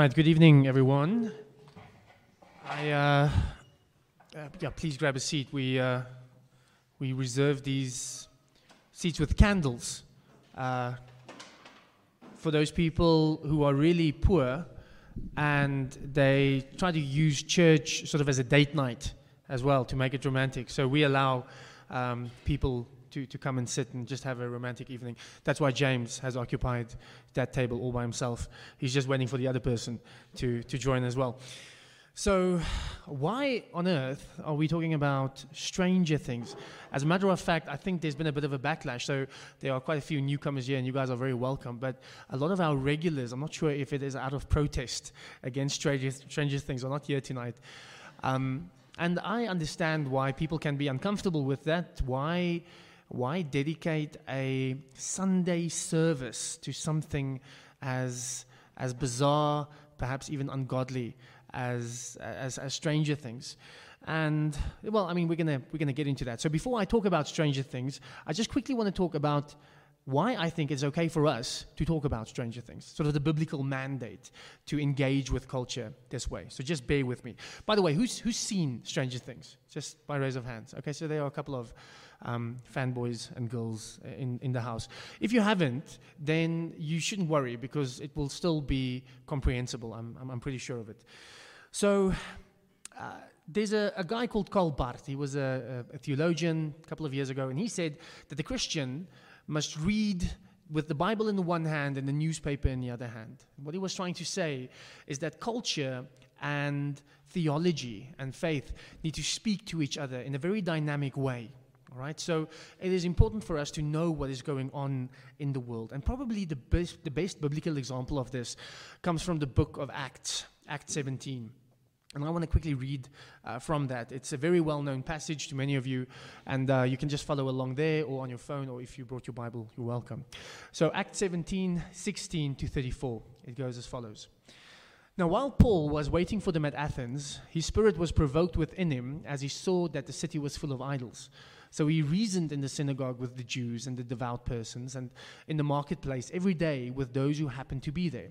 right, good evening, everyone. I, uh, uh, yeah, please grab a seat. We, uh, we reserve these seats with candles uh, for those people who are really poor and they try to use church sort of as a date night as well to make it romantic. So we allow um, people to, to come and sit and just have a romantic evening. That's why James has occupied that table all by himself. He's just waiting for the other person to, to join as well. So, why on earth are we talking about Stranger Things? As a matter of fact, I think there's been a bit of a backlash. So, there are quite a few newcomers here, and you guys are very welcome. But a lot of our regulars, I'm not sure if it is out of protest against Stranger, Stranger Things, are not here tonight. Um, and I understand why people can be uncomfortable with that. Why why dedicate a Sunday service to something as, as bizarre, perhaps even ungodly as, as, as Stranger Things? And well, I mean, we're gonna we're gonna get into that. So before I talk about Stranger Things, I just quickly want to talk about why I think it's okay for us to talk about Stranger Things, sort of the biblical mandate to engage with culture this way. So just bear with me. By the way, who's who's seen Stranger Things? Just by raise of hands. Okay, so there are a couple of um, fanboys and girls in, in the house. If you haven't, then you shouldn't worry because it will still be comprehensible. I'm, I'm, I'm pretty sure of it. So, uh, there's a, a, guy called Karl Barth. He was a, a, theologian a couple of years ago, and he said that the Christian must read with the Bible in the one hand and the newspaper in the other hand. What he was trying to say is that culture and theology and faith need to speak to each other in a very dynamic way. All right, so it is important for us to know what is going on in the world. And probably the best, the best biblical example of this comes from the book of Acts, Acts 17. And I want to quickly read uh, from that. It's a very well known passage to many of you, and uh, you can just follow along there or on your phone, or if you brought your Bible, you're welcome. So, Acts 17, 16 to 34, it goes as follows. Now, while Paul was waiting for them at Athens, his spirit was provoked within him as he saw that the city was full of idols. So he reasoned in the synagogue with the Jews and the devout persons, and in the marketplace every day with those who happened to be there.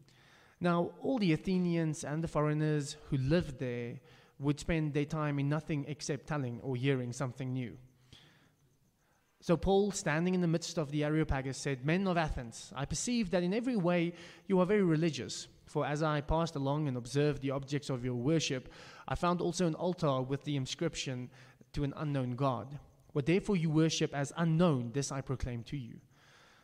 Now, all the Athenians and the foreigners who lived there would spend their time in nothing except telling or hearing something new. So, Paul, standing in the midst of the Areopagus, said, Men of Athens, I perceive that in every way you are very religious. For as I passed along and observed the objects of your worship, I found also an altar with the inscription to an unknown God. What therefore you worship as unknown, this I proclaim to you.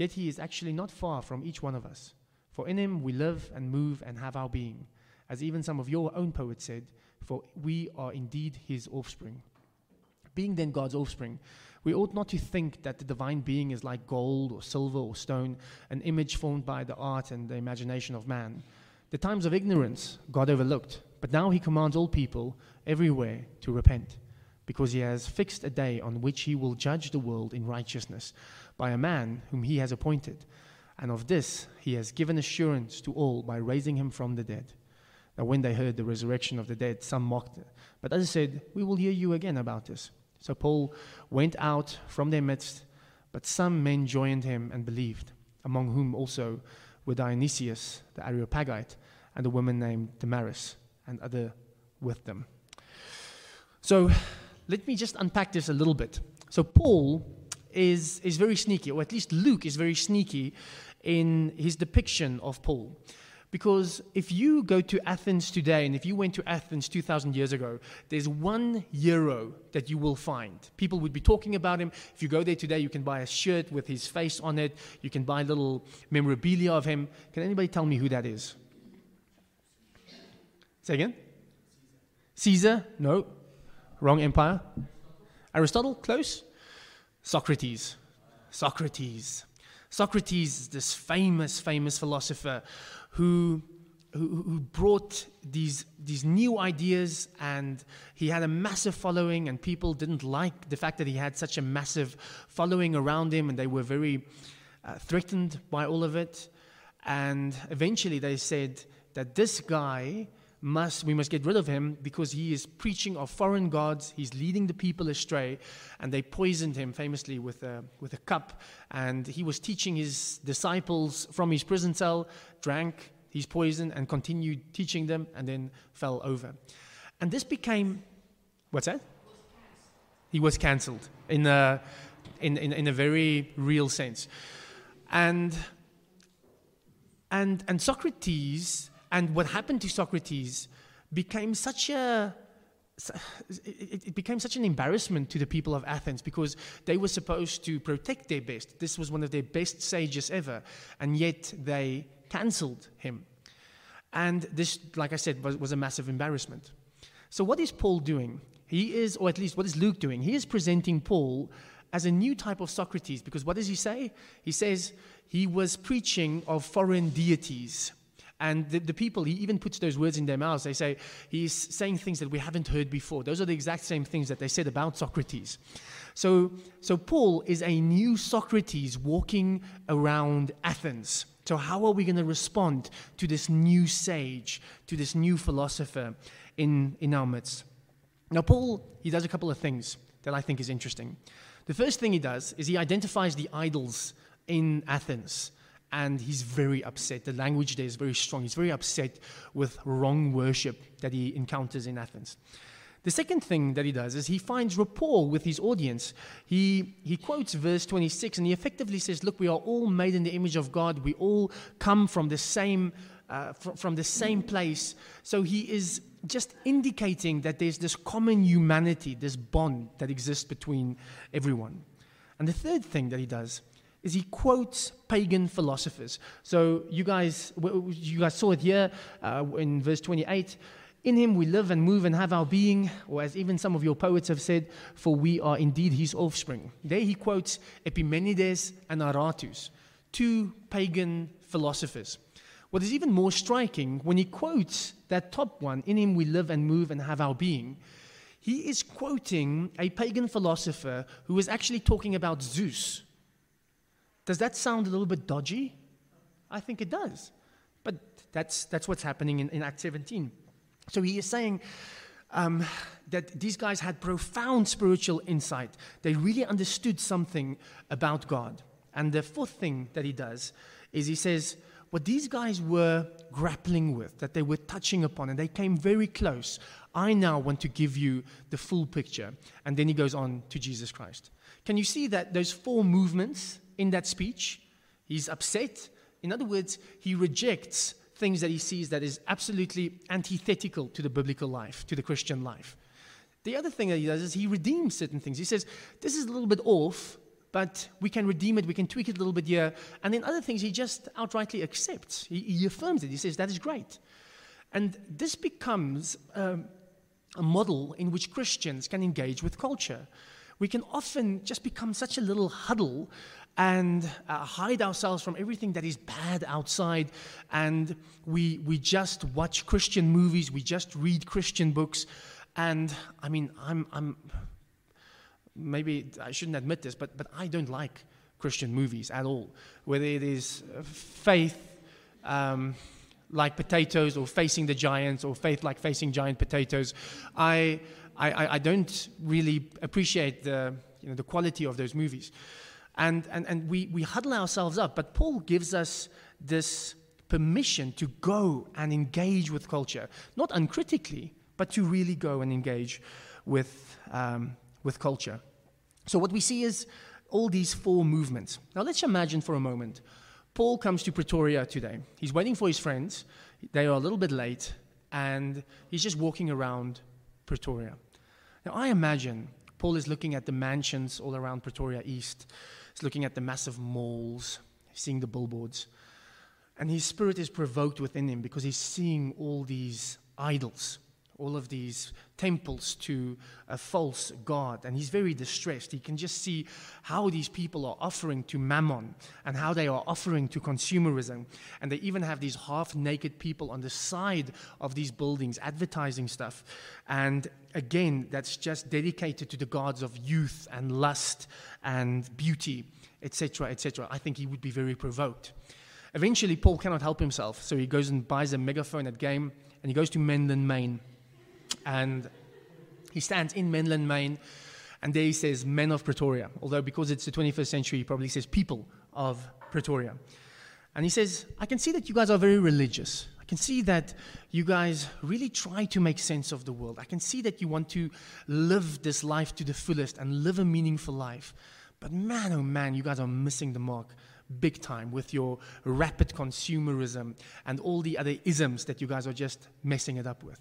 Yet He is actually not far from each one of us. For in Him we live and move and have our being, as even some of your own poets said, for we are indeed His offspring. Being then God's offspring, we ought not to think that the divine being is like gold or silver or stone, an image formed by the art and the imagination of man. The times of ignorance God overlooked, but now He commands all people everywhere to repent because he has fixed a day on which he will judge the world in righteousness by a man whom he has appointed. And of this he has given assurance to all by raising him from the dead. Now, when they heard the resurrection of the dead, some mocked, but others said, We will hear you again about this. So Paul went out from their midst, but some men joined him and believed, among whom also were Dionysius the Areopagite and a woman named Damaris, and other with them. So let me just unpack this a little bit. So, Paul is, is very sneaky, or at least Luke is very sneaky in his depiction of Paul. Because if you go to Athens today, and if you went to Athens 2,000 years ago, there's one hero that you will find. People would be talking about him. If you go there today, you can buy a shirt with his face on it. You can buy little memorabilia of him. Can anybody tell me who that is? Say again? Caesar? No. Wrong empire. Aristotle? Close. Socrates. Socrates. Socrates, this famous, famous philosopher who, who, who brought these, these new ideas and he had a massive following and people didn't like the fact that he had such a massive following around him and they were very uh, threatened by all of it. And eventually they said that this guy must we must get rid of him because he is preaching of foreign gods. He's leading the people astray. And they poisoned him famously with a, with a cup. And he was teaching his disciples from his prison cell drank his poison and continued teaching them and then fell over. And this became what's that? He was cancelled. In a, in, in, in a very real sense. And and and socrates and what happened to Socrates became such a it became such an embarrassment to the people of Athens because they were supposed to protect their best. This was one of their best sages ever, and yet they cancelled him. And this, like I said, was, was a massive embarrassment. So, what is Paul doing? He is, or at least what is Luke doing? He is presenting Paul as a new type of Socrates because what does he say? He says he was preaching of foreign deities. And the, the, people, he even puts those words in their mouths. They say, he's saying things that we haven't heard before. Those are the exact same things that they said about Socrates. So, so Paul is a new Socrates walking around Athens. So, how are we going to respond to this new sage, to this new philosopher in, in our midst? Now, Paul, he does a couple of things that I think is interesting. The first thing he does is he identifies the idols in Athens and he's very upset. The language there is very strong. He's very upset with wrong worship that he encounters in Athens. The second thing that he does is he finds rapport with his audience. He, he quotes verse 26 and he effectively says, Look, we are all made in the image of God. We all come from the same, uh, fr- from the same place. So he is just indicating that there's this common humanity, this bond that exists between everyone. And the third thing that he does is he quotes pagan philosophers. So you guys, you guys saw it here uh, in verse 28. In him we live and move and have our being, or as even some of your poets have said, for we are indeed his offspring. There he quotes Epimenides and Aratus, two pagan philosophers. What is even more striking, when he quotes that top one, in him we live and move and have our being, he is quoting a pagan philosopher who is actually talking about Zeus, does that sound a little bit dodgy? I think it does. But that's, that's what's happening in, in Act 17. So he is saying um, that these guys had profound spiritual insight. They really understood something about God. And the fourth thing that he does is he says, what these guys were grappling with, that they were touching upon, and they came very close. I now want to give you the full picture. And then he goes on to Jesus Christ. Can you see that those four movements in that speech. He's upset. In other words, he rejects things that he sees that is absolutely antithetical to the biblical life, to the Christian life. The other thing that he does is he redeems certain things. He says, This is a little bit off, but we can redeem it, we can tweak it a little bit here. And then other things he just outrightly accepts. He, he affirms it. He says, That is great. And this becomes um, a model in which Christians can engage with culture. We can often just become such a little huddle and uh, hide ourselves from everything that is bad outside. And we, we just watch Christian movies, we just read Christian books. And I mean, I'm, I'm maybe I shouldn't admit this, but, but I don't like Christian movies at all. Whether it is uh, faith, um, like potatoes or facing the giants or faith like facing giant potatoes. I, I, I don't really appreciate the, you know, the quality of those movies. And, and, and we, we huddle ourselves up. But Paul gives us this permission to go and engage with culture, not uncritically, but to really go and engage with, um, with culture. So, what we see is all these four movements. Now, let's imagine for a moment Paul comes to Pretoria today. He's waiting for his friends. They are a little bit late, and he's just walking around Pretoria. Now, I imagine Paul is looking at the mansions all around Pretoria East. Looking at the massive malls, seeing the billboards. And his spirit is provoked within him because he's seeing all these idols all of these temples to a false god. And he's very distressed. He can just see how these people are offering to mammon and how they are offering to consumerism. And they even have these half naked people on the side of these buildings advertising stuff. And again, that's just dedicated to the gods of youth and lust and beauty, etc., etc. I think he would be very provoked. Eventually, Paul cannot help himself, so he goes and buys a megaphone at Game and he goes to Menlyn, Maine. And he stands in Menlyn, Maine, and there he says, Men of Pretoria. Although, because it's the 21st century, he probably says, People of Pretoria. And he says, I can see that you guys are very religious. I can see that you guys really try to make sense of the world. I can see that you want to live this life to the fullest and live a meaningful life. But man, oh man, you guys are missing the mark big time with your rapid consumerism and all the other isms that you guys are just messing it up with.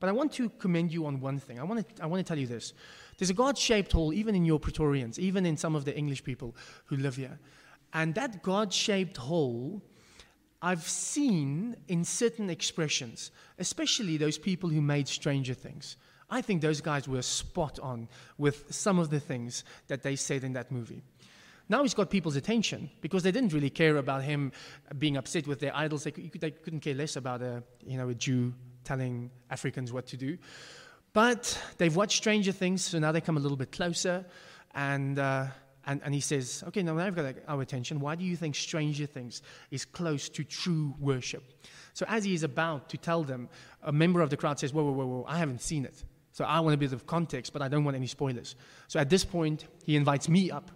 But I want to commend you on one thing. I want to, I want to tell you this. There's a God shaped hole, even in your Pretorians, even in some of the English people who live here. And that God shaped hole, I've seen in certain expressions, especially those people who made Stranger Things. I think those guys were spot on with some of the things that they said in that movie. Now he's got people's attention because they didn't really care about him being upset with their idols. They, they couldn't care less about a, you know, a Jew telling Africans what to do. But they've watched Stranger Things, so now they come a little bit closer. And, uh, and, and he says, Okay, now I've got our attention. Why do you think Stranger Things is close to true worship? So as he is about to tell them, a member of the crowd says, Whoa, whoa, whoa, whoa, I haven't seen it. So I want a bit of context, but I don't want any spoilers. So at this point, he invites me up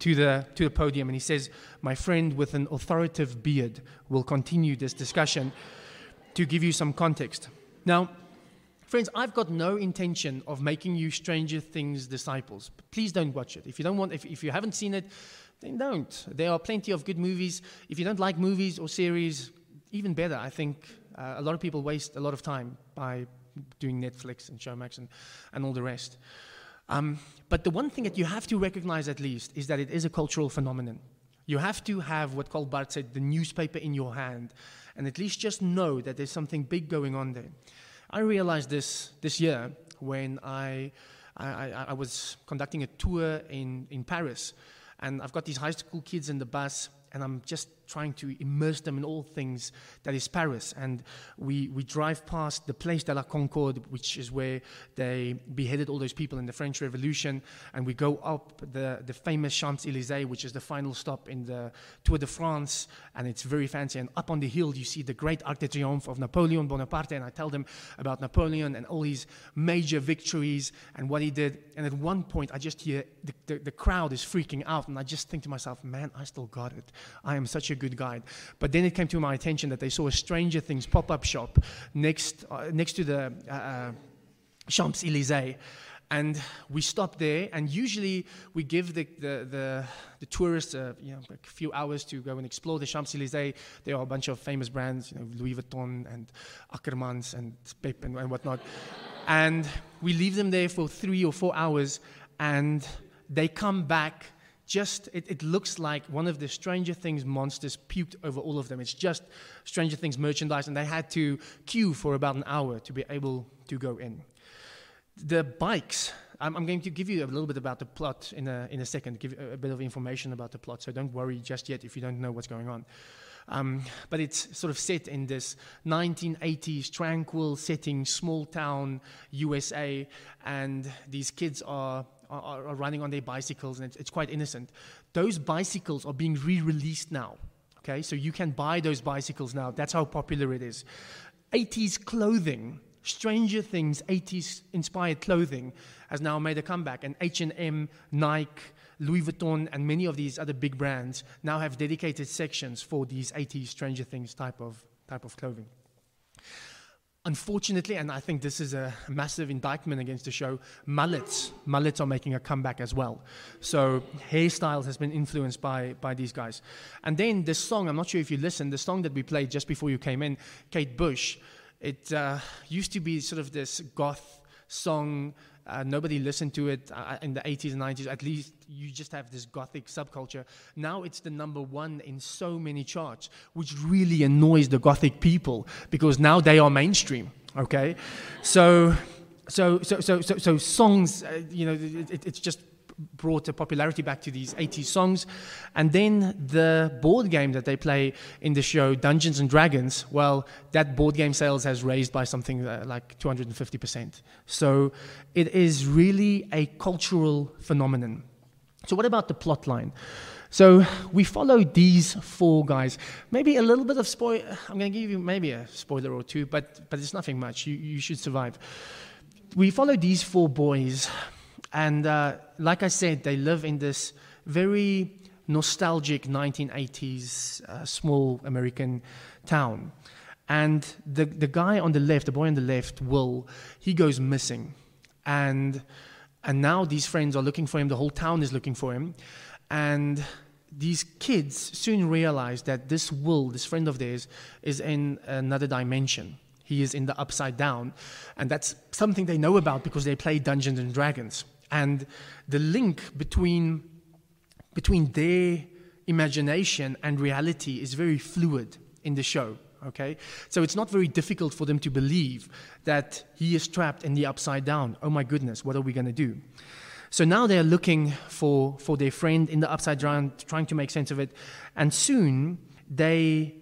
to the, to the podium and he says, My friend with an authoritative beard will continue this discussion to give you some context. Now, friends, I've got no intention of making you Stranger Things disciples. Please don't watch it. If you don't want, if, if you haven't seen it, then don't. There are plenty of good movies. If you don't like movies or series, even better. I think uh, a lot of people waste a lot of time by doing Netflix and Showmax and, and all the rest. Um, but the one thing that you have to recognize at least is that it is a cultural phenomenon. You have to have what Karl Barth said, the newspaper in your hand and at least just know that there's something big going on there. I realized this this year when I, I, I was conducting a tour in, in Paris, and I've got these high school kids in the bus, and I'm just trying to immerse them in all things that is Paris. And we, we drive past the Place de la Concorde, which is where they beheaded all those people in the French Revolution. And we go up the, the famous Champs Elysees, which is the final stop in the Tour de France. And it's very fancy. And up on the hill, you see the great Arc de Triomphe of Napoleon Bonaparte. And I tell them about Napoleon and all his major victories and what he did. And at one point, I just hear the, the, the crowd is freaking out. And I just think to myself, man, I still got it. I am such a good guide. But then it came to my attention that they saw a Stranger Things pop up shop next, uh, next to the uh, uh Champs Elysees. And we stopped there, and usually we give the, the, the, the tourists uh, you know, a few hours to go and explore the Champs Elysees. There are a bunch of famous brands, you know, Louis Vuitton and Ackermans and Pep and, and whatnot. and we leave them there for three or four hours, and they come back just it, it, looks like one of the Stranger Things monsters puked over all of them. It's just Stranger Things merchandise, and they had to queue for about an hour to be able to go in. The bikes. I'm, I'm going to give you a little bit about the plot in a, in a second, give a, a bit of information about the plot, so don't worry just yet if you don't know what's going on. Um, but it's sort of set in this 1980s tranquil setting, small town USA, and these kids are are, are running on their bicycles, and it's, it's quite innocent. Those bicycles are being re released now. Okay, so you can buy those bicycles now. That's how popular it is. 80s clothing, Stranger Things 80s inspired clothing has now made a comeback, and H&M, Nike, Louis Vuitton, and many of these other big brands now have dedicated sections for these 80s Stranger Things type of type of clothing. Unfortunately, and I think this is a massive indictment against the show, mullets, mullets are making a comeback as well. So hairstyles has been influenced by, by these guys. And then this song, I'm not sure if you listened, the song that we played just before you came in, Kate Bush, it uh, used to be sort of this goth song uh, nobody listened to it uh, in the 80s and 90s. At least you just have this gothic subculture. Now it's the number one in so many charts, which really annoys the gothic people because now they are mainstream. Okay, so so so so so, so songs, uh, you know, it, it's just brought the popularity back to these 80s songs. And then the board game that they play in the show, Dungeons and Dragons, well, that board game sales has raised by something uh, like 250%. So it is really a cultural phenomenon. So, what about the plot line? So we follow these four guys. Maybe a little bit of spoil. I'm going to give you maybe a spoiler or two, but but it's nothing much. You you should survive. We follow these four boys and uh, like I said, they live in this very nostalgic 1980s uh, small American town. And the, the guy on the left, the boy on the left, Will, he goes missing. And, and now these friends are looking for him, the whole town is looking for him. And these kids soon realize that this Will, this friend of theirs, is in another dimension. He is in the upside down. And that's something they know about because they play Dungeons and Dragons. And the link between, between their imagination and reality is very fluid in the show. Okay? So it's not very difficult for them to believe that he is trapped in the upside down. Oh my goodness, what are we going to do? So now they're looking for, for their friend in the upside down, trying to make sense of it. And soon they,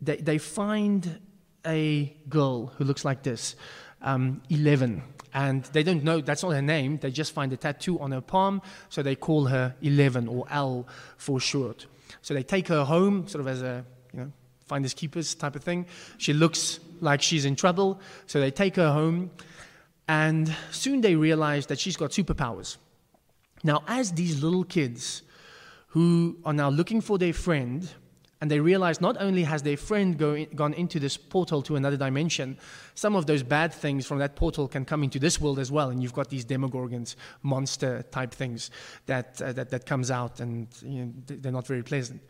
they, they find a girl who looks like this um, 11 and they don't know that's not her name. They just find a tattoo on her palm, so they call her Eleven or El for short. So they take her home, sort of as a you know finders keepers type of thing. She looks like she's in trouble, so they take her home, and soon they realize that she's got superpowers. Now, as these little kids who are now looking for their friend and they realize not only has their friend go, gone into this portal to another dimension, some of those bad things from that portal can come into this world as well. And you've got these demogorgons, monster type things that, uh, that, that comes out, and you know, they're not very pleasant.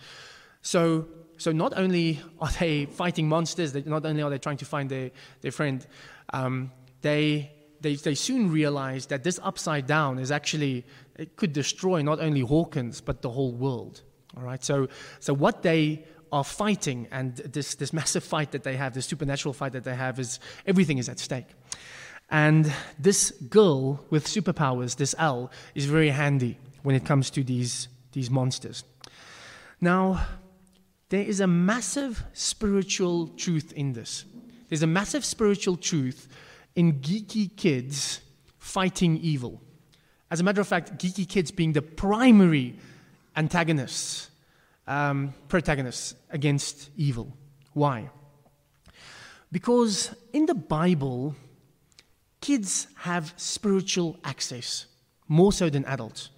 So, so not only are they fighting monsters, not only are they trying to find their, their friend, um, they, they, they soon realize that this upside down is actually, it could destroy not only Hawkins, but the whole world. All right, so, so what they are fighting and this, this massive fight that they have, this supernatural fight that they have, is everything is at stake. And this girl with superpowers, this El, is very handy when it comes to these, these monsters. Now, there is a massive spiritual truth in this. There's a massive spiritual truth in geeky kids fighting evil. As a matter of fact, geeky kids being the primary antagonists, um, protagonists against evil. Why? Because in the Bible, kids have spiritual access more so than adults.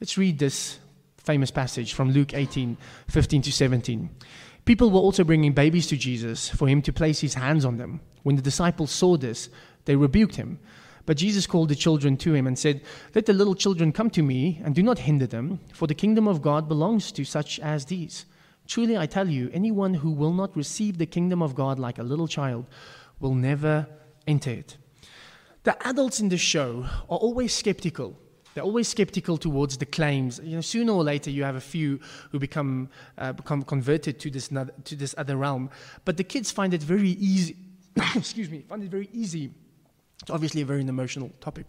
Let's read this famous passage from Luke 18 15 to 17. People were also bringing babies to Jesus for him to place his hands on them. When the disciples saw this, they rebuked him. But Jesus called the children to him and said, Let the little children come to me, and do not hinder them, for the kingdom of God belongs to such as these. Truly I tell you, anyone who will not receive the kingdom of God like a little child will never enter it. The adults in the show are always skeptical. They're always skeptical towards the claims. You know, sooner or later, you have a few who become, uh, become converted to this, to this other realm. But the kids find it very easy. excuse me, find it very easy it's obviously a very emotional topic.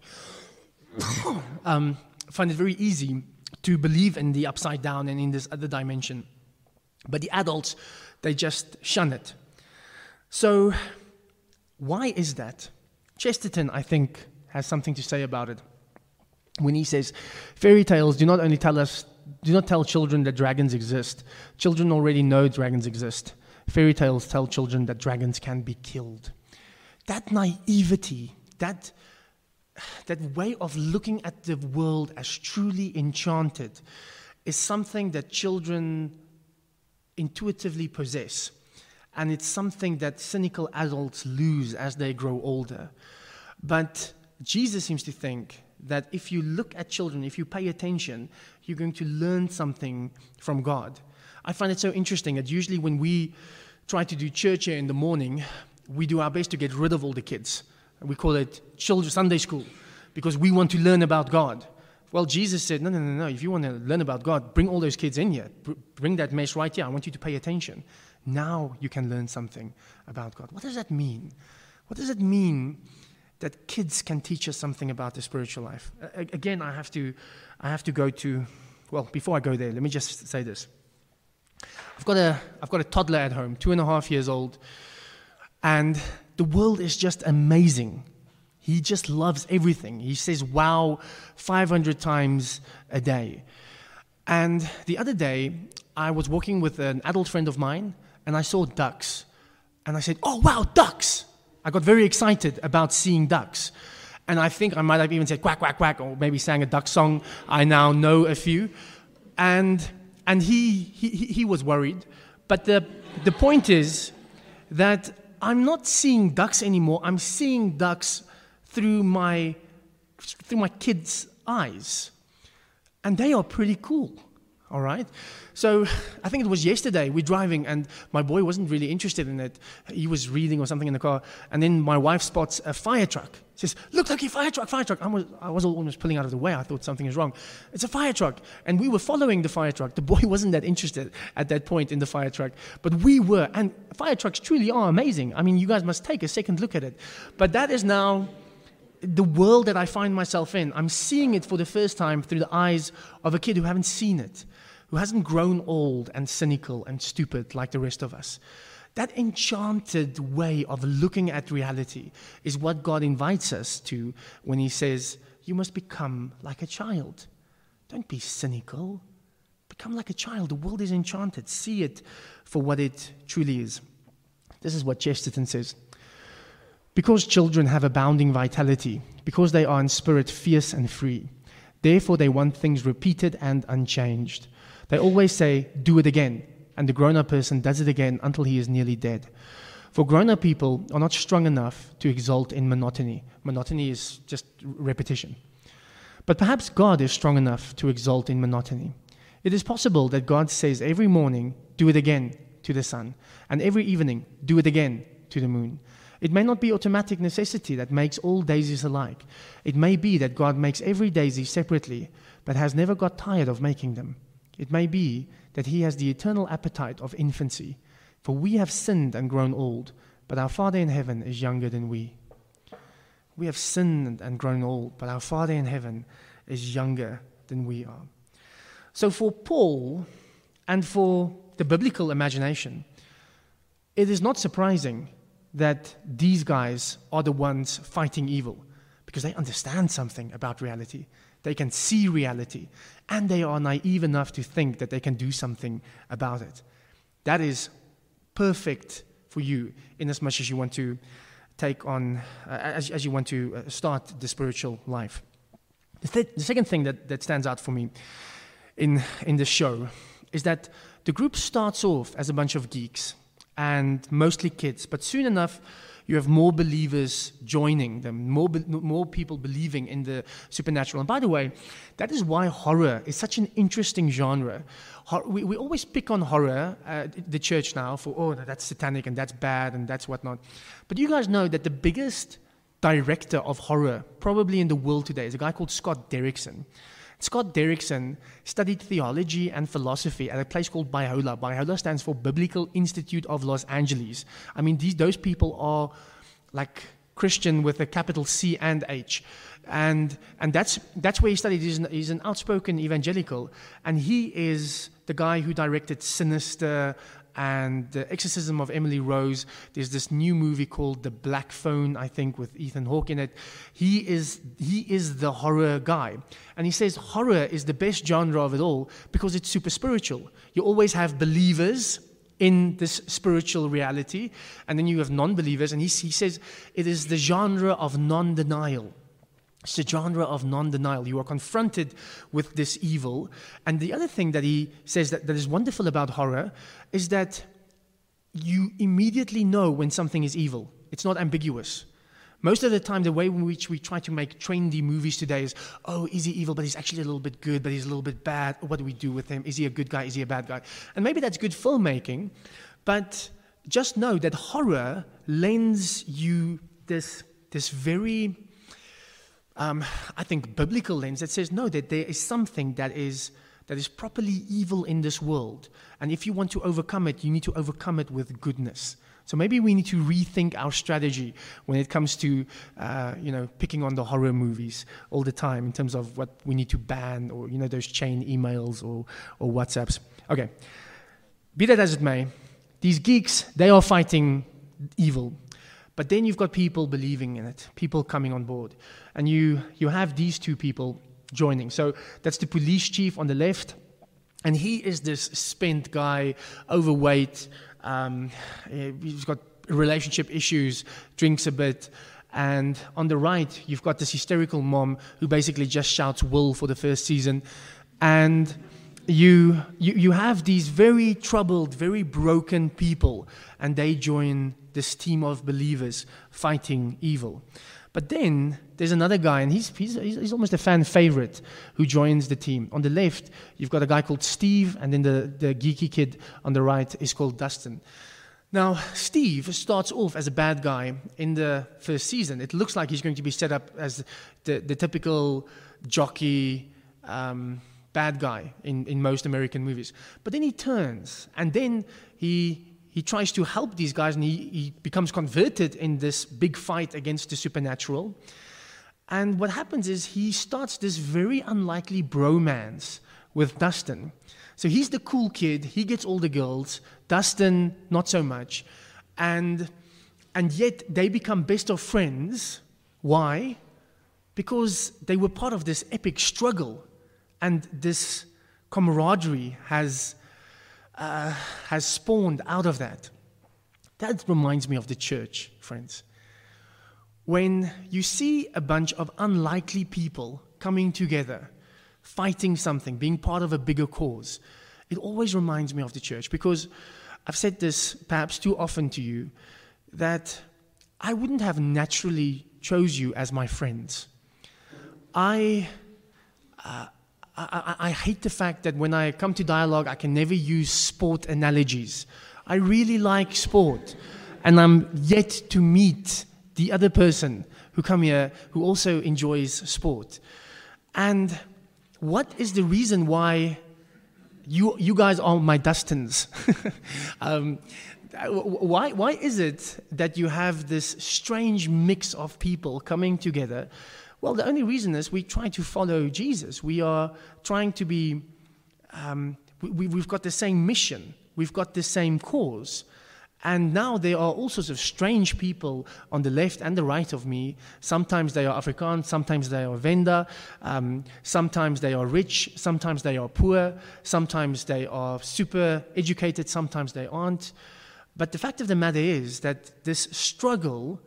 um, find it very easy to believe in the upside down and in this other dimension. But the adults, they just shun it. So, why is that? Chesterton, I think, has something to say about it. When he says, fairy tales do not only tell us, do not tell children that dragons exist. Children already know dragons exist. Fairy tales tell children that dragons can be killed. That naivety that, that way of looking at the world as truly enchanted is something that children intuitively possess. and it's something that cynical adults lose as they grow older. But Jesus seems to think that if you look at children, if you pay attention, you're going to learn something from God. I find it so interesting that usually when we try to do church here in the morning, we do our best to get rid of all the kids. We call it children's Sunday school because we want to learn about God. Well, Jesus said, no, no, no, no. If you want to learn about God, bring all those kids in here. bring that mess right here. I want you to pay attention. Now you can learn something about God. What does that mean? What does it mean that kids can teach us something about the spiritual life? again, I have to, I have to go to, well, before I go there, let me just say this. I've got a, I've got a toddler at home, two and a half years old, and the world is just amazing. He just loves everything. He says wow 500 times a day. And the other day, I was walking with an adult friend of mine, and I saw ducks. And I said, Oh, wow, ducks! I got very excited about seeing ducks. And I think I might have even said quack, quack, quack, or maybe sang a duck song. I now know a few. And, and he, he, he was worried. But the, the point is that I'm not seeing ducks anymore. I'm seeing ducks through my, through my kids' eyes. And they are pretty cool, all right? So I think it was yesterday, we're driving, and my boy wasn't really interested in it. He was reading or something in the car, and then my wife spots a fire truck. She says, Look, look, a fire truck, fire truck. I was, I was almost pulling out of the way. I thought something is wrong. It's a fire truck. And we were following the fire truck. The boy wasn't that interested at that point in the fire truck, but we were. And fire trucks truly are amazing. I mean, you guys must take a second look at it. But that is now the world that I find myself in. I'm seeing it for the first time through the eyes of a kid who haven't seen it who hasn't grown old and cynical and stupid like the rest of us. That enchanted way of looking at reality is what God invites us to when He says, You must become like a child. Don't be cynical. Become like a child. The world is enchanted. See it for what it truly is. This is what Chesterton says. Because children have abounding vitality, because they are in spirit fierce and free, therefore they want things repeated and unchanged. They always say, do it again. And the grown up person does it again until he is nearly dead. For grown up people are not strong enough to exult in monotony. Monotony is just repetition. But perhaps God is strong enough to exult in monotony. It is possible that God says every morning, do it again to the sun, and every evening, do it again to the moon. It may not be automatic necessity that makes all daisies alike. It may be that God makes every daisy separately, but has never got tired of making them. It may be that he has the eternal appetite of infancy, for we have sinned and grown old, but our Father in heaven is younger than we. We have sinned and grown old, but our Father in heaven is younger than we are. So, for Paul and for the biblical imagination, it is not surprising that these guys are the ones fighting evil because they understand something about reality. They can see reality, and they are naive enough to think that they can do something about it. That is perfect for you in as much as you want to take on, uh, as, as you want to uh, start the spiritual life. The, th- the second thing that, that stands out for me in, in this show is that the group starts off as a bunch of geeks and mostly kids, but soon enough, you have more believers joining them, more, be- more people believing in the supernatural. And by the way, that is why horror is such an interesting genre. Hor- we, we always pick on horror, uh, the church now, for, oh, that's satanic and that's bad and that's whatnot. But you guys know that the biggest director of horror, probably in the world today, is a guy called Scott Derrickson. Scott Derrickson studied theology and philosophy at a place called Biola. Biola stands for Biblical Institute of Los Angeles. I mean, these, those people are like Christian with a capital C and H. And, and that's, that's where he studied. He's an, he's an outspoken evangelical. And he is the guy who directed Sinister and the exorcism of Emily Rose. There's this new movie called The Black Phone, I think, with Ethan Hawke in it. He is, he is the horror guy. And he says horror is the best genre of it all because it's super spiritual. You always have believers in this spiritual reality, and then you have non believers. And he, he says it is the genre of non denial. It's a genre of non denial. You are confronted with this evil. And the other thing that he says that, that is wonderful about horror is that you immediately know when something is evil. It's not ambiguous. Most of the time, the way in which we try to make trendy movies today is, oh, is he evil, but he's actually a little bit good, but he's a little bit bad. What do we do with him? Is he a good guy? Is he a bad guy? And maybe that's good filmmaking, but just know that horror lends you this, this very, um, I think, biblical lens that says, no, that there is something that is that is properly evil in this world. And if you want to overcome it, you need to overcome it with goodness. So maybe we need to rethink our strategy when it comes to, uh, you know, picking on the horror movies all the time in terms of what we need to ban or, you know, those chain emails or, or WhatsApps. Okay. Be that as it may, these geeks, they are fighting evil. But then you've got people believing in it, people coming on board. And you, you have these two people joining. So that's the police chief on the left. And he is this spent guy, overweight. Um, he's got relationship issues, drinks a bit. And on the right, you've got this hysterical mom who basically just shouts Will for the first season. And you, you, you have these very troubled, very broken people, and they join this team of believers fighting evil. But then there's another guy, and he's, he's, he's almost a fan favorite who joins the team. On the left, you've got a guy called Steve, and then the, the geeky kid on the right is called Dustin. Now, Steve starts off as a bad guy in the first season. It looks like he's going to be set up as the, the typical jockey, um, bad guy in, in most American movies. But then he turns, and then he he tries to help these guys and he, he becomes converted in this big fight against the supernatural. And what happens is he starts this very unlikely bromance with Dustin. So he's the cool kid, he gets all the girls, Dustin, not so much. And, and yet they become best of friends. Why? Because they were part of this epic struggle, and this camaraderie has uh, has spawned out of that. That reminds me of the church, friends. When you see a bunch of unlikely people coming together, fighting something, being part of a bigger cause, it always reminds me of the church because I've said this perhaps too often to you that I wouldn't have naturally chose you as my friends. I, uh, I, I, hate the fact that when I come to dialogue, I can never use sport analogies. I really like sport, and I'm yet to meet the other person who come here who also enjoys sport. And what is the reason why you, you guys are my Dustins? um, why, why is it that you have this strange mix of people coming together well, the only reason is we try to follow Jesus. We are trying to be, um, we, we've got the same mission, we've got the same cause. And now there are all sorts of strange people on the left and the right of me. Sometimes they are Afrikaans, sometimes they are Venda, um, sometimes they are rich, sometimes they are poor, sometimes they are super educated, sometimes they aren't. But the fact of the matter is that this struggle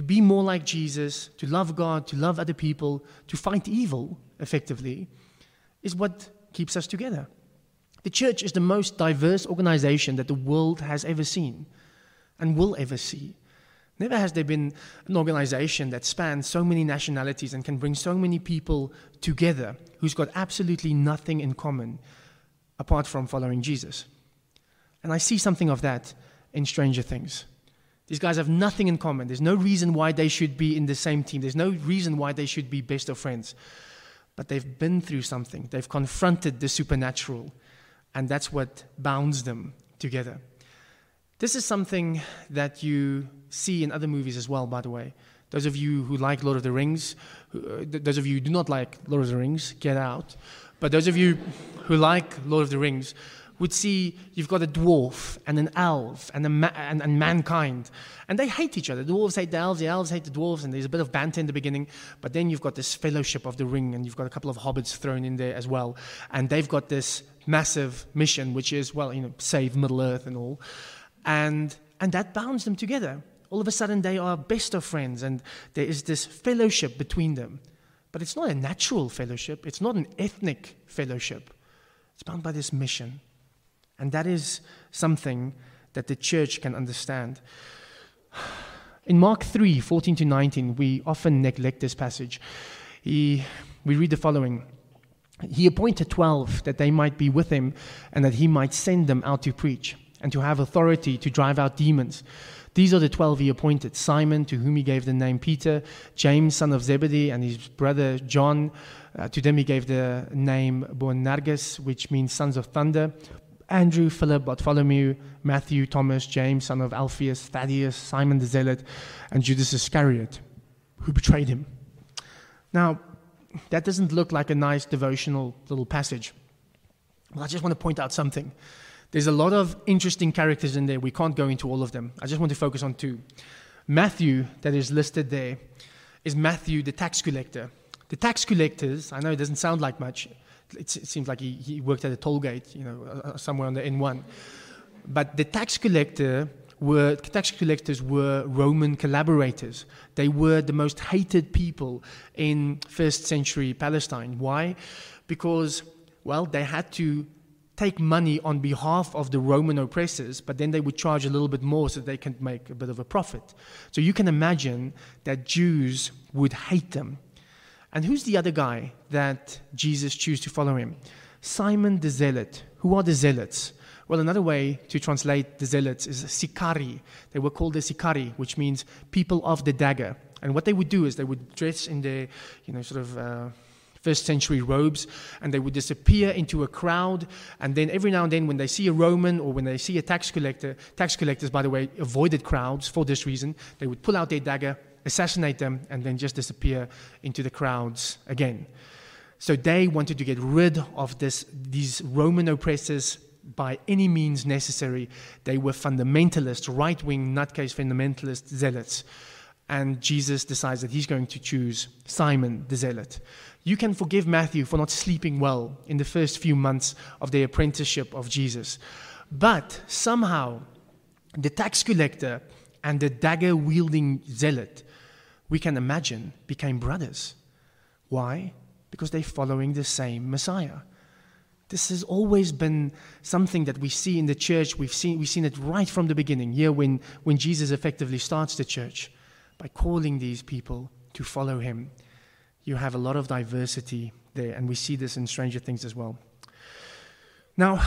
to be more like Jesus, to love God, to love other people, to fight evil effectively, is what keeps us together. The church is the most diverse organization that the world has ever seen and will ever see. Never has there been an organization that spans so many nationalities and can bring so many people together who's got absolutely nothing in common apart from following Jesus. And I see something of that in Stranger Things. These guys have nothing in common. There's no reason why they should be in the same team. There's no reason why they should be best of friends. But they've been through something. They've confronted the supernatural, and that's what bounds them together. This is something that you see in other movies as well, by the way. Those of you who like Lord of the Rings, uh, those of you who do not like Lord of the Rings, get out. But those of you who like Lord of the Rings, would see you've got a dwarf and an elf and, ma- and, and, mankind. And they hate each other. The dwarves hate the elves, the elves hate the dwarves, and there's a bit of banter in the beginning. But then you've got this fellowship of the ring, and you've got a couple of hobbits thrown in there as well. And they've got this massive mission, which is, well, you know, save Middle Earth and all. And, and that bounds them together. All of a sudden, they are best of friends, and there is this fellowship between them. But it's not a natural fellowship, it's not an ethnic fellowship. It's bound by this mission. And that is something that the church can understand. In Mark 3 14 to 19, we often neglect this passage. He, we read the following He appointed 12 that they might be with him and that he might send them out to preach and to have authority to drive out demons. These are the 12 he appointed Simon, to whom he gave the name Peter, James, son of Zebedee, and his brother John. Uh, to them he gave the name Boanerges, which means sons of thunder. Andrew, Philip, Bartholomew, Matthew, Thomas, James, son of Alphaeus, Thaddeus, Simon the Zealot, and Judas Iscariot, who betrayed him. Now, that doesn't look like a nice devotional little passage. But I just want to point out something. There's a lot of interesting characters in there. We can't go into all of them. I just want to focus on two. Matthew, that is listed there, is Matthew, the tax collector. The tax collectors, I know it doesn't sound like much, it seems like he, he worked at a toll gate, you know, uh, uh, somewhere on the N1. But the tax collector were tax collectors were Roman collaborators. They were the most hated people in first century Palestine. Why? Because well, they had to take money on behalf of the Roman oppressors, but then they would charge a little bit more so they can make a bit of a profit. So you can imagine that Jews would hate them. And who's the other guy that Jesus chose to follow him? Simon the Zealot. Who are the Zealots? Well, another way to translate the Zealots is Sicarii. They were called the Sicarii, which means people of the dagger. And what they would do is they would dress in their, you know, sort of. Uh, first century robes and they would disappear into a crowd and then every now and then when they see a roman or when they see a tax collector tax collectors by the way avoided crowds for this reason they would pull out their dagger assassinate them, and then just disappear into the crowds again. So they wanted to get rid of this, these Roman oppressors by any means necessary. They were fundamentalist, right wing, nutcase fundamentalist zealots. And Jesus decides that he's going to choose Simon the zealot. You can forgive Matthew for not sleeping well in the first few months of the apprenticeship of Jesus. But somehow, the tax collector and the dagger wielding zealot we can imagine, became brothers. Why? Because they're following the same Messiah. This has always been something that we see in the church. We've seen, we've seen it right from the beginning, here when, when Jesus effectively starts the church by calling these people to follow him. You have a lot of diversity there, and we see this in Stranger Things as well. Now,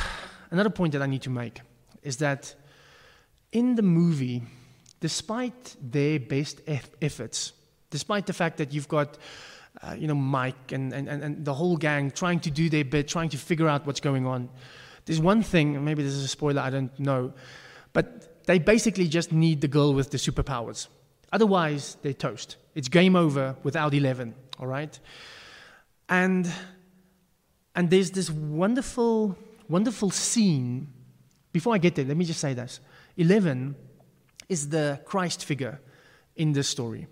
another point that I need to make is that in the movie, despite their best efforts, despite the fact that you've got uh, you know, Mike and, and, and the whole gang trying to do their bit, trying to figure out what's going on. There's one thing, maybe this is a spoiler, I don't know, but they basically just need the girl with the superpowers. Otherwise, they're toast. It's game over without 11, all right? And, and there's this wonderful, wonderful scene. Before I get there, let me just say this 11 is the Christ figure in this story.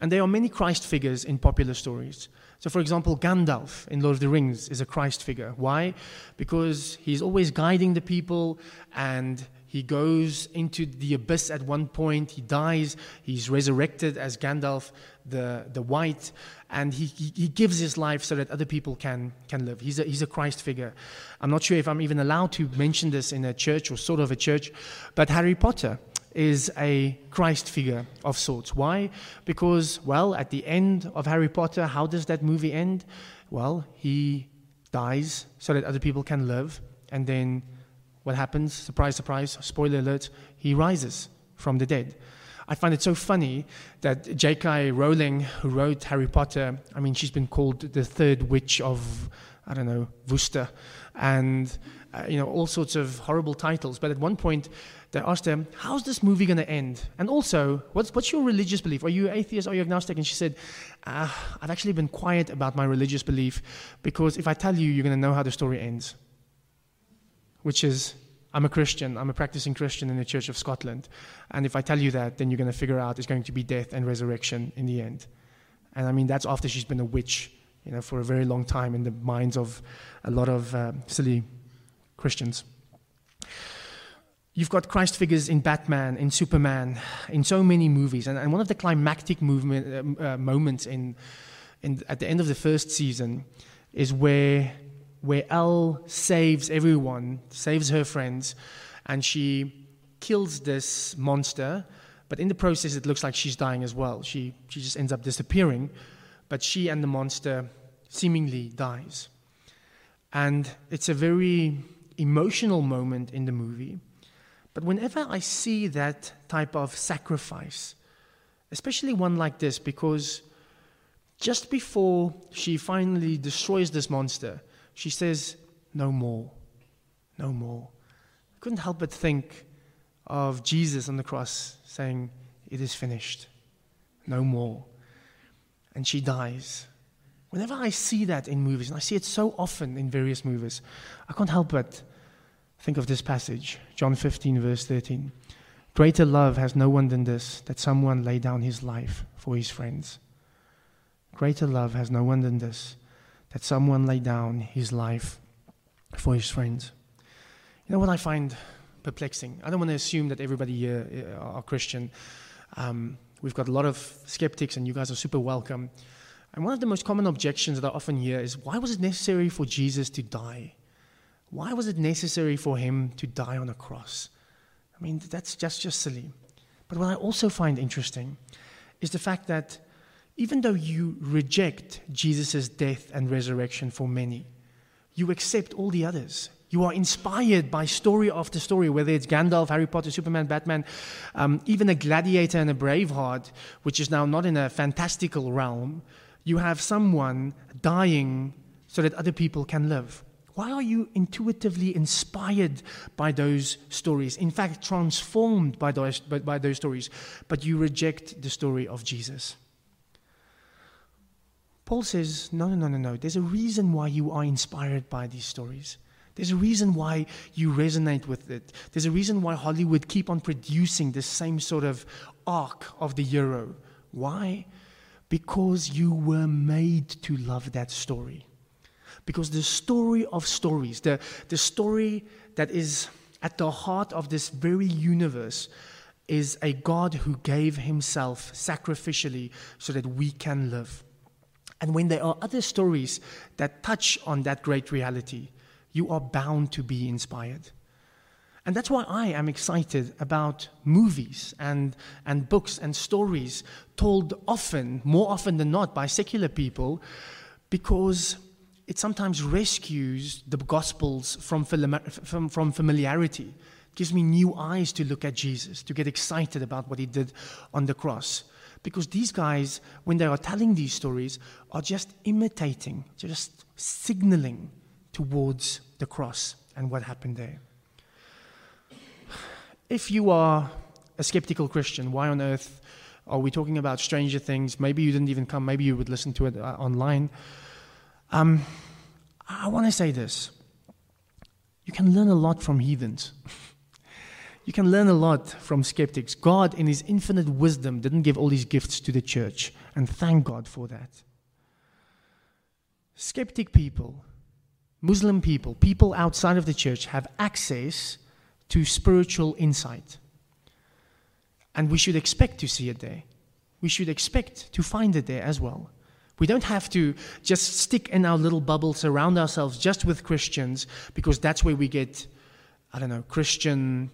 And there are many Christ figures in popular stories. So, for example, Gandalf in Lord of the Rings is a Christ figure. Why? Because he's always guiding the people and he goes into the abyss at one point. He dies. He's resurrected as Gandalf the, the White. And he, he, he gives his life so that other people can, can live. He's a, he's a Christ figure. I'm not sure if I'm even allowed to mention this in a church or sort of a church, but Harry Potter is a Christ figure of sorts. Why? Because, well, at the end of Harry Potter, how does that movie end? Well, he dies so that other people can live. And then what happens? Surprise, surprise, spoiler alert, he rises from the dead. I find it so funny that J.K. Rowling, who wrote Harry Potter, I mean, she's been called the third witch of, I don't know, Worcester, and, uh, you know, all sorts of horrible titles. But at one point, they asked her, How's this movie going to end? And also, what's, what's your religious belief? Are you atheist? Are you agnostic? And she said, uh, I've actually been quiet about my religious belief because if I tell you, you're going to know how the story ends. Which is, I'm a Christian, I'm a practicing Christian in the Church of Scotland. And if I tell you that, then you're going to figure out it's going to be death and resurrection in the end. And I mean, that's after she's been a witch, you know, for a very long time in the minds of a lot of uh, silly Christians. You've got Christ figures in Batman, in Superman, in so many movies. And, and one of the climactic movement, uh, uh, moments in, in, at the end of the first season is where, where El saves everyone, saves her friends, and she kills this monster, but in the process, it looks like she's dying as well. She, she just ends up disappearing, but she and the monster seemingly dies. And it's a very emotional moment in the movie. But whenever I see that type of sacrifice, especially one like this, because just before she finally destroys this monster, she says, No more, no more. I couldn't help but think of Jesus on the cross saying, It is finished, no more. And she dies. Whenever I see that in movies, and I see it so often in various movies, I can't help but think of this passage, John 15, verse 13. Greater love has no one than this, that someone lay down his life for his friends. Greater love has no one than this, that someone lay down his life for his friends. You know what I find perplexing? I don't want to assume that everybody here uh, are Christian. Um, we've got a lot of skeptics, and you guys are super welcome. And one of the most common objections that I often hear is why was it necessary for Jesus to die? Why was it necessary for him to die on a cross? I mean, that's just, just silly. But what I also find interesting is the fact that even though you reject Jesus' death and resurrection for many, you accept all the others. You are inspired by story after story, whether it's Gandalf, Harry Potter, Superman, Batman, um, even a gladiator and a Braveheart, which is now not in a fantastical realm you have someone dying so that other people can live. Why are you intuitively inspired by those stories? In fact, transformed by those, by, by those stories, but you reject the story of Jesus. Paul says, no, no, no, no, no. There's a reason why you are inspired by these stories. There's a reason why you resonate with it. There's a reason why Hollywood keep on producing the same sort of arc of the hero. Why? because you were made to love that story. Because the story of stories, the, the story that is at the heart of this very universe, is a God who gave himself sacrificially so that we can live. And when there are other stories that touch on that great reality, you are bound to be inspired. And that's why I am excited about movies and, and books and stories told often, more often than not, by secular people, because it sometimes rescues the Gospels from, from, from familiarity. It gives me new eyes to look at Jesus, to get excited about what he did on the cross. Because these guys, when they are telling these stories, are just imitating, just signaling towards the cross and what happened there. If you are a skeptical Christian, why on earth are we talking about Stranger Things? Maybe you didn't even come, maybe you would listen to it uh, online. Um, I want to say this you can learn a lot from heathens. you can learn a lot from skeptics. God, in His infinite wisdom, didn't give all these gifts to the church, and thank God for that. Skeptic people, Muslim people, people outside of the church have access to spiritual insight. And we should expect to see it there. We should expect to find it there as well. We don't have to just stick in our little bubble, surround ourselves just with Christians, because that's where we get, I don't know, Christian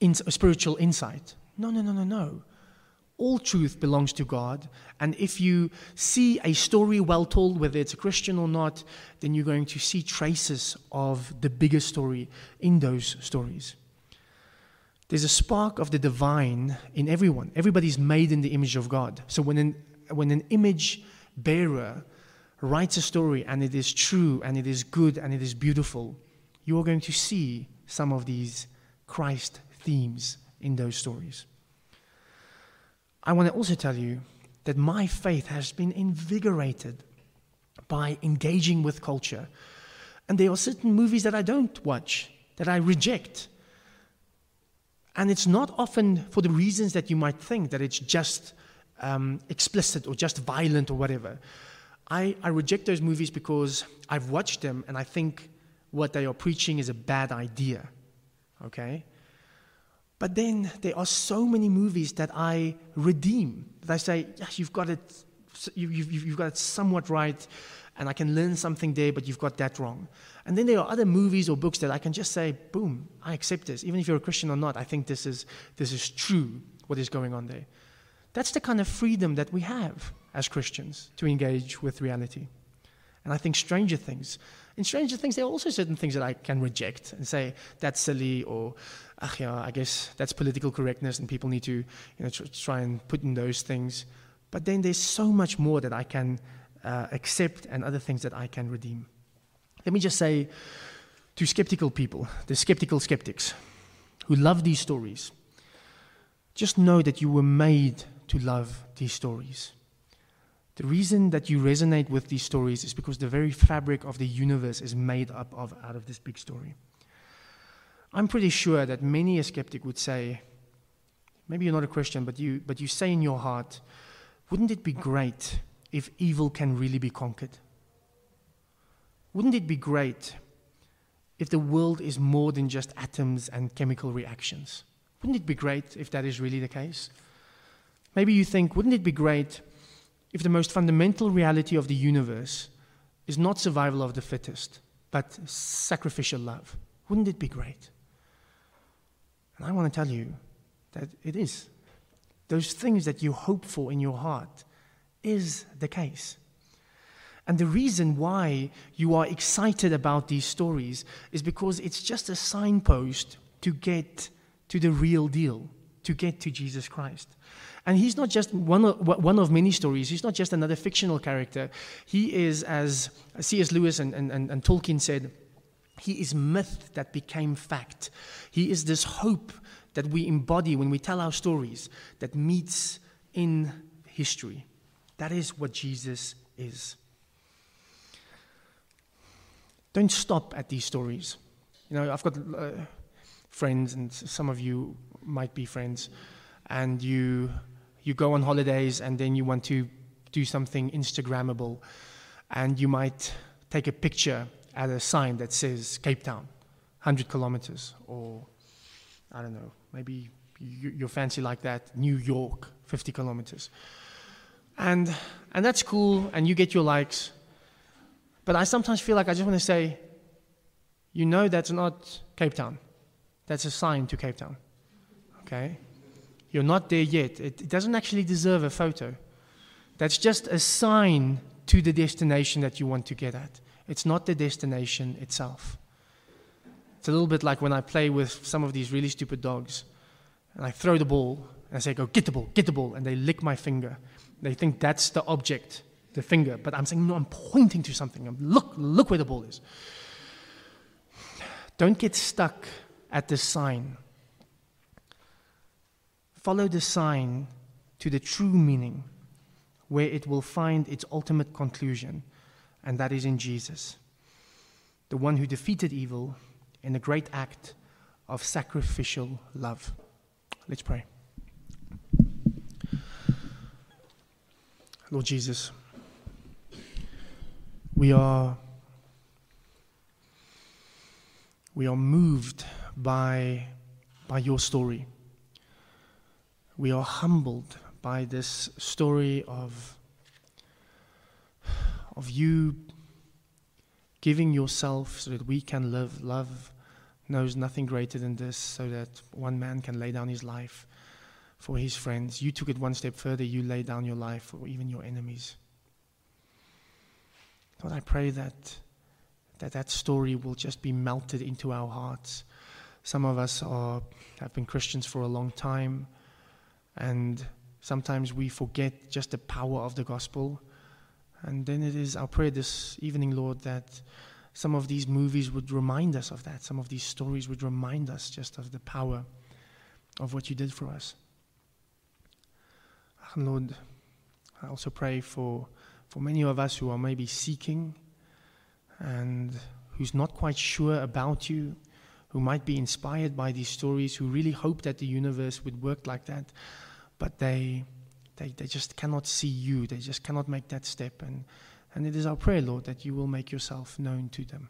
in, spiritual insight. No, no, no, no, no. All truth belongs to God. And if you see a story well told, whether it's a Christian or not, then you're going to see traces of the bigger story in those stories. There's a spark of the divine in everyone. Everybody's made in the image of God. So when an, when an image bearer writes a story and it is true and it is good and it is beautiful, you are going to see some of these Christ themes in those stories. I want to also tell you that my faith has been invigorated by engaging with culture. And there are certain movies that I don't watch, that I reject and it's not often for the reasons that you might think, that it's just um, explicit or just violent or whatever. I, I reject those movies because I've watched them and I think what they are preaching is a bad idea. Okay? But then there are so many movies that I redeem, that I say, yes, you've got it, you, you've, you've got it somewhat right. and I can learn something there, but you've got that wrong. And then there are other movies or books that I can just say, boom, I accept this. Even if you're a Christian or not, I think this is, this is true, what is going on there. That's the kind of freedom that we have as Christians to engage with reality. And I think Stranger Things, in Stranger Things, there are also certain things that I can reject and say, that's silly, or, ach, yeah, I guess that's political correctness and people need to you know, tr- try and put in those things. But then there's so much more that I can uh, accept and other things that I can redeem. Let me just say to skeptical people, the skeptical skeptics who love these stories, just know that you were made to love these stories. The reason that you resonate with these stories is because the very fabric of the universe is made up of out of this big story. I'm pretty sure that many a skeptic would say, maybe you're not a Christian, but you, but you say in your heart, wouldn't it be great if evil can really be conquered? Wouldn't it be great if the world is more than just atoms and chemical reactions? Wouldn't it be great if that is really the case? Maybe you think, wouldn't it be great if the most fundamental reality of the universe is not survival of the fittest, but sacrificial love? Wouldn't it be great? And I want to tell you that it is. Those things that you hope for in your heart is the case. And the reason why you are excited about these stories is because it's just a signpost to get to the real deal, to get to Jesus Christ. And he's not just one of, one of many stories. He's not just another fictional character. He is, as C.S. Lewis and, and, and, and Tolkien said, he is myth that became fact. He is this hope that we embody when we tell our stories that meets in history. That is what Jesus is. Don't stop at these stories. You know, I've got uh, friends, and some of you might be friends, and you you go on holidays, and then you want to do something Instagrammable, and you might take a picture at a sign that says Cape Town, 100 kilometers, or I don't know, maybe you're fancy like that, New York, 50 kilometers. And, and that's cool, and you get your likes. But I sometimes feel like I just want to say, you know, that's not Cape Town. That's a sign to Cape Town. Okay? You're not there yet. It, it doesn't actually deserve a photo. That's just a sign to the destination that you want to get at. It's not the destination itself. It's a little bit like when I play with some of these really stupid dogs and I throw the ball and I say, Go, get the ball, get the ball, and they lick my finger. They think that's the object, the finger. But I'm saying, no, I'm pointing to something. I'm, Look, look where the ball is. Don't get stuck at the sign. Follow the sign to the true meaning, where it will find its ultimate conclusion, and that is in Jesus, the one who defeated evil in a great act of sacrificial love. Let's pray. Lord Jesus, we are we are moved by by your story. We are humbled by this story of of you giving yourself so that we can live. Love knows nothing greater than this, so that one man can lay down his life for his friends. You took it one step further. You laid down your life for even your enemies. Lord, I pray that that, that story will just be melted into our hearts. Some of us are, have been Christians for a long time, and sometimes we forget just the power of the gospel. And then it is our prayer this evening, Lord, that some of these movies would remind us of that. Some of these stories would remind us just of the power of what you did for us. And Lord, I also pray for, for many of us who are maybe seeking and who's not quite sure about you, who might be inspired by these stories, who really hope that the universe would work like that, but they, they, they just cannot see you. They just cannot make that step. And, and it is our prayer, Lord, that you will make yourself known to them.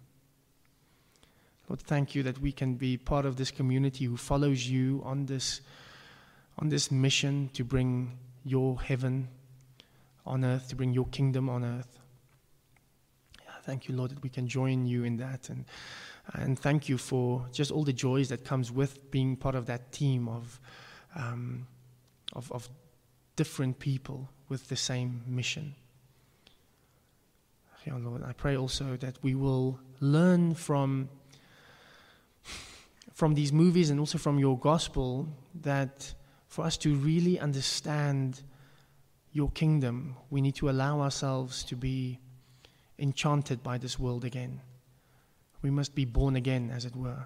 Lord, thank you that we can be part of this community who follows you on this, on this mission to bring your heaven on earth, to bring your kingdom on earth. Thank you, Lord, that we can join you in that. And, and thank you for just all the joys that comes with being part of that team of, um, of, of different people with the same mission. Yeah, Lord, I pray also that we will learn from, from these movies and also from your gospel that for us to really understand your kingdom, we need to allow ourselves to be enchanted by this world again. We must be born again, as it were.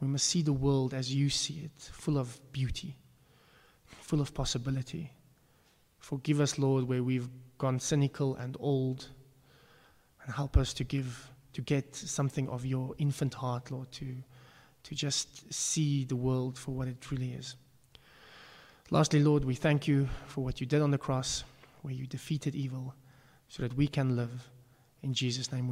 We must see the world as you see it, full of beauty, full of possibility. Forgive us, Lord, where we've gone cynical and old and help us to give, to get something of your infant heart, Lord, to, to just see the world for what it really is. Lastly, Lord, we thank you for what you did on the cross, where you defeated evil, so that we can live. In Jesus' name we